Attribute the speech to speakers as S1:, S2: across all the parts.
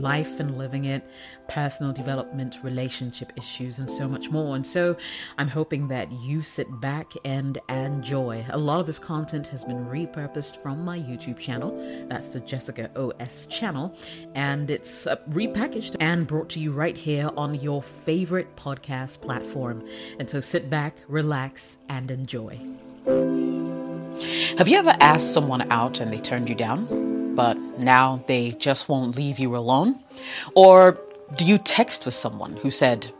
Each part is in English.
S1: life and living it, personal development, relationship issues, and so much more. And so I'm hoping that you sit back and enjoy. A lot of this content has been repurposed from my YouTube channel. That's the Jessica OS channel. And it's uh, repackaged and brought to you right here on your favorite podcast platform. And so sit back, relax, and enjoy.
S2: Have you ever asked someone out and they turned you down? But now they just won't leave you alone? Or do you text with someone who said,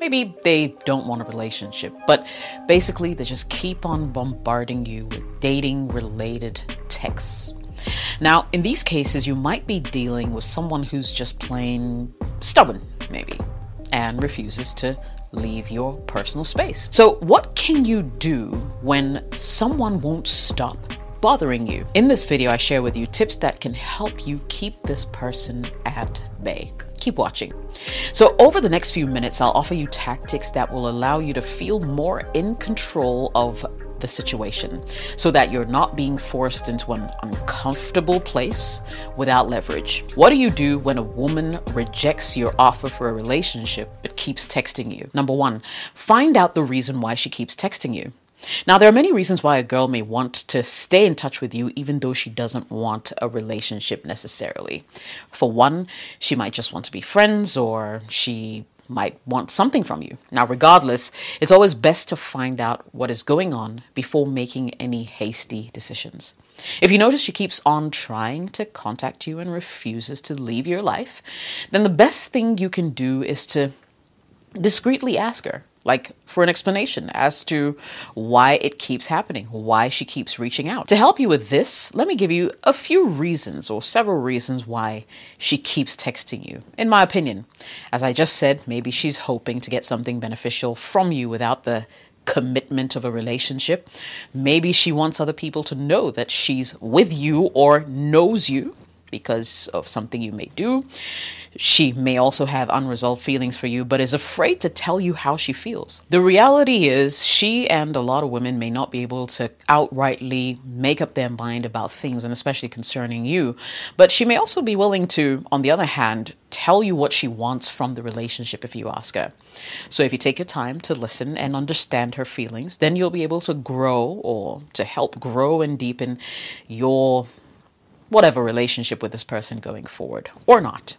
S2: maybe they don't want a relationship, but basically they just keep on bombarding you with dating related texts? Now, in these cases, you might be dealing with someone who's just plain stubborn, maybe, and refuses to leave your personal space. So, what can you do when someone won't stop bothering you. In this video, I share with you tips that can help you keep this person at bay. Keep watching. So, over the next few minutes, I'll offer you tactics that will allow you to feel more in control of the situation so that you're not being forced into an uncomfortable place without leverage. What do you do when a woman rejects your offer for a relationship but keeps texting you? Number one, find out the reason why she keeps texting you. Now, there are many reasons why a girl may want to stay in touch with you even though she doesn't want a relationship necessarily. For one, she might just want to be friends or she might want something from you. Now, regardless, it's always best to find out what is going on before making any hasty decisions. If you notice she keeps on trying to contact you and refuses to leave your life, then the best thing you can do is to discreetly ask her like for an explanation as to why it keeps happening, why she keeps reaching out. To help you with this, let me give you a few reasons or several reasons why she keeps texting you. In my opinion, as I just said, maybe she's hoping to get something beneficial from you without the commitment of a relationship. Maybe she wants other people to know that she's with you or knows you because of something you may do. She may also have unresolved feelings for you, but is afraid to tell you how she feels. The reality is, she and a lot of women may not be able to outrightly make up their mind about things, and especially concerning you, but she may also be willing to, on the other hand, tell you what she wants from the relationship if you ask her. So if you take your time to listen and understand her feelings, then you'll be able to grow or to help grow and deepen your whatever relationship with this person going forward or not.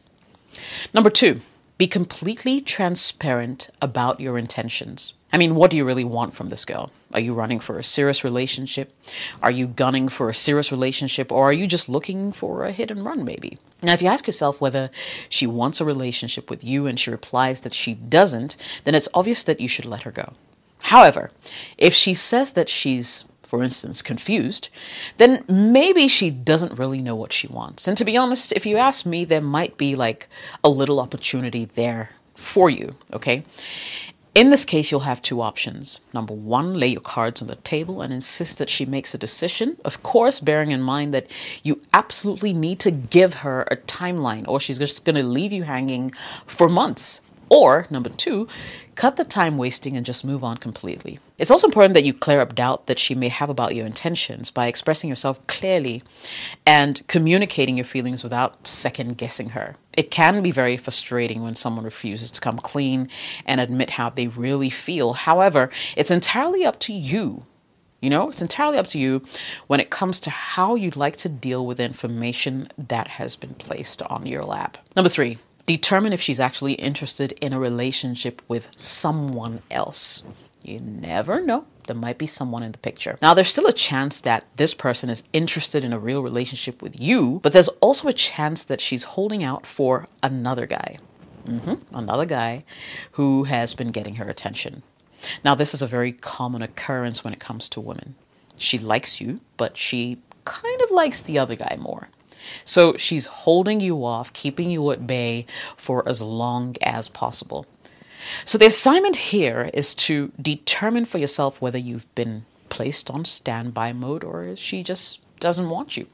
S2: Number two, be completely transparent about your intentions. I mean, what do you really want from this girl? Are you running for a serious relationship? Are you gunning for a serious relationship? Or are you just looking for a hit and run, maybe? Now, if you ask yourself whether she wants a relationship with you and she replies that she doesn't, then it's obvious that you should let her go. However, if she says that she's for instance, confused, then maybe she doesn't really know what she wants. And to be honest, if you ask me, there might be like a little opportunity there for you, okay? In this case, you'll have two options. Number one, lay your cards on the table and insist that she makes a decision. Of course, bearing in mind that you absolutely need to give her a timeline or she's just going to leave you hanging for months. Or, number two, cut the time wasting and just move on completely. It's also important that you clear up doubt that she may have about your intentions by expressing yourself clearly and communicating your feelings without second guessing her. It can be very frustrating when someone refuses to come clean and admit how they really feel. However, it's entirely up to you you know, it's entirely up to you when it comes to how you'd like to deal with information that has been placed on your lap. Number three, Determine if she's actually interested in a relationship with someone else. You never know. There might be someone in the picture. Now, there's still a chance that this person is interested in a real relationship with you, but there's also a chance that she's holding out for another guy. Mm-hmm, another guy who has been getting her attention. Now, this is a very common occurrence when it comes to women. She likes you, but she kind of likes the other guy more. So she's holding you off, keeping you at bay for as long as possible. So the assignment here is to determine for yourself whether you've been placed on standby mode or she just doesn't want you.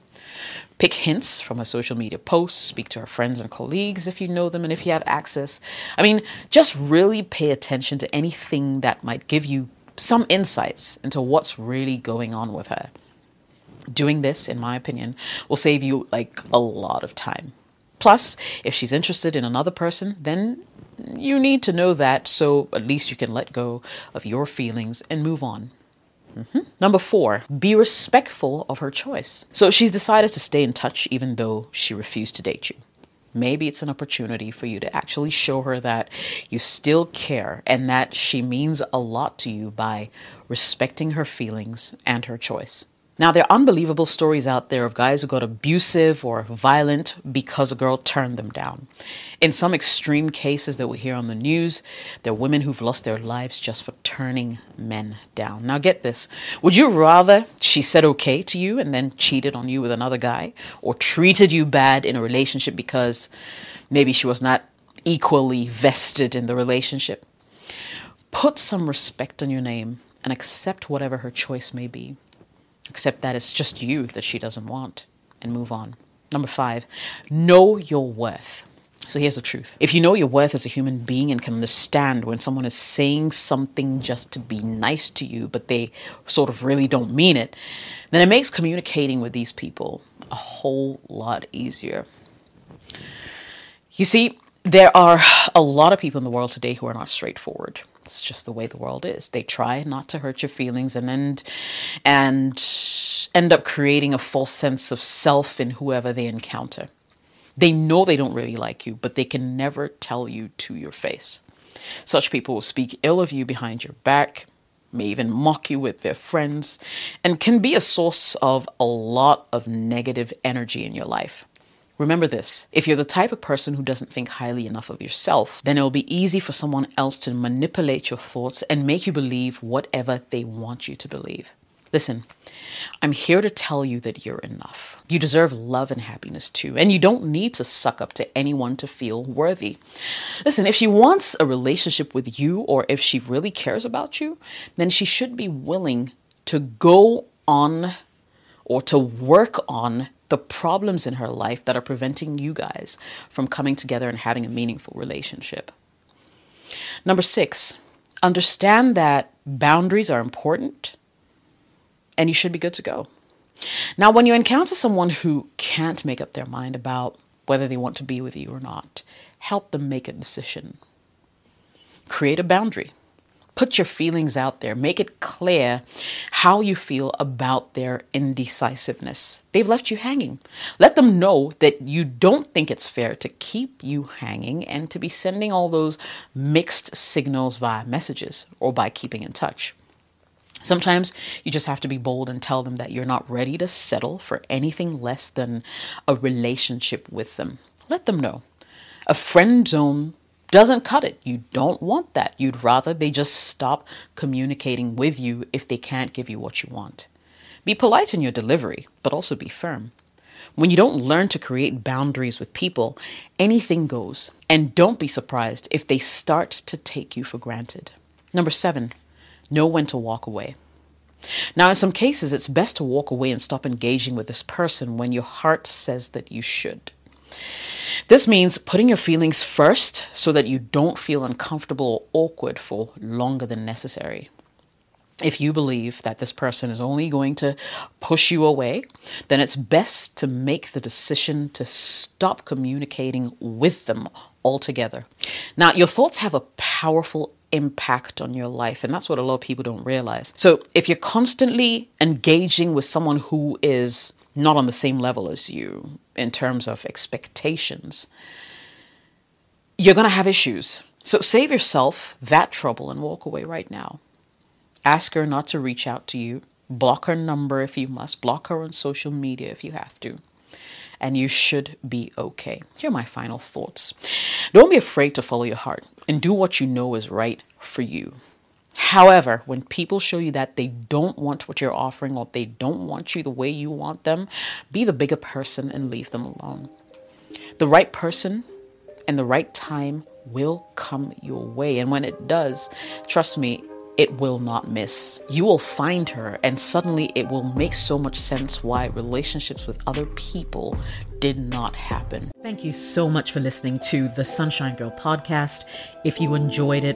S2: Pick hints from her social media posts, speak to her friends and colleagues if you know them and if you have access. I mean, just really pay attention to anything that might give you some insights into what's really going on with her. Doing this, in my opinion, will save you like a lot of time. Plus, if she's interested in another person, then you need to know that so at least you can let go of your feelings and move on. Mm-hmm. Number four, be respectful of her choice. So she's decided to stay in touch even though she refused to date you. Maybe it's an opportunity for you to actually show her that you still care and that she means a lot to you by respecting her feelings and her choice. Now, there are unbelievable stories out there of guys who got abusive or violent because a girl turned them down. In some extreme cases that we hear on the news, there are women who've lost their lives just for turning men down. Now, get this would you rather she said okay to you and then cheated on you with another guy, or treated you bad in a relationship because maybe she was not equally vested in the relationship? Put some respect on your name and accept whatever her choice may be. Accept that it's just you that she doesn't want and move on. Number five, know your worth. So here's the truth. If you know your worth as a human being and can understand when someone is saying something just to be nice to you, but they sort of really don't mean it, then it makes communicating with these people a whole lot easier. You see, there are a lot of people in the world today who are not straightforward. It's just the way the world is. They try not to hurt your feelings and end and end up creating a false sense of self in whoever they encounter. They know they don't really like you, but they can never tell you to your face. Such people will speak ill of you behind your back, may even mock you with their friends, and can be a source of a lot of negative energy in your life. Remember this if you're the type of person who doesn't think highly enough of yourself, then it'll be easy for someone else to manipulate your thoughts and make you believe whatever they want you to believe. Listen, I'm here to tell you that you're enough. You deserve love and happiness too, and you don't need to suck up to anyone to feel worthy. Listen, if she wants a relationship with you or if she really cares about you, then she should be willing to go on or to work on the problems in her life that are preventing you guys from coming together and having a meaningful relationship. Number six, understand that boundaries are important and you should be good to go. Now, when you encounter someone who can't make up their mind about whether they want to be with you or not, help them make a decision. Create a boundary. Put your feelings out there. Make it clear how you feel about their indecisiveness. They've left you hanging. Let them know that you don't think it's fair to keep you hanging and to be sending all those mixed signals via messages or by keeping in touch. Sometimes you just have to be bold and tell them that you're not ready to settle for anything less than a relationship with them. Let them know. A friend zone doesn't cut it. You don't want that. You'd rather they just stop communicating with you if they can't give you what you want. Be polite in your delivery, but also be firm. When you don't learn to create boundaries with people, anything goes. And don't be surprised if they start to take you for granted. Number seven, know when to walk away. Now, in some cases, it's best to walk away and stop engaging with this person when your heart says that you should. This means putting your feelings first so that you don't feel uncomfortable or awkward for longer than necessary. If you believe that this person is only going to push you away, then it's best to make the decision to stop communicating with them altogether. Now, your thoughts have a powerful impact on your life, and that's what a lot of people don't realize. So, if you're constantly engaging with someone who is not on the same level as you in terms of expectations, you're going to have issues. So save yourself that trouble and walk away right now. Ask her not to reach out to you. Block her number if you must. Block her on social media if you have to. And you should be okay. Here are my final thoughts. Don't be afraid to follow your heart and do what you know is right for you. However, when people show you that they don't want what you're offering or they don't want you the way you want them, be the bigger person and leave them alone. The right person and the right time will come your way. And when it does, trust me, it will not miss. You will find her, and suddenly it will make so much sense why relationships with other people did not happen.
S1: Thank you so much for listening to the Sunshine Girl podcast. If you enjoyed it,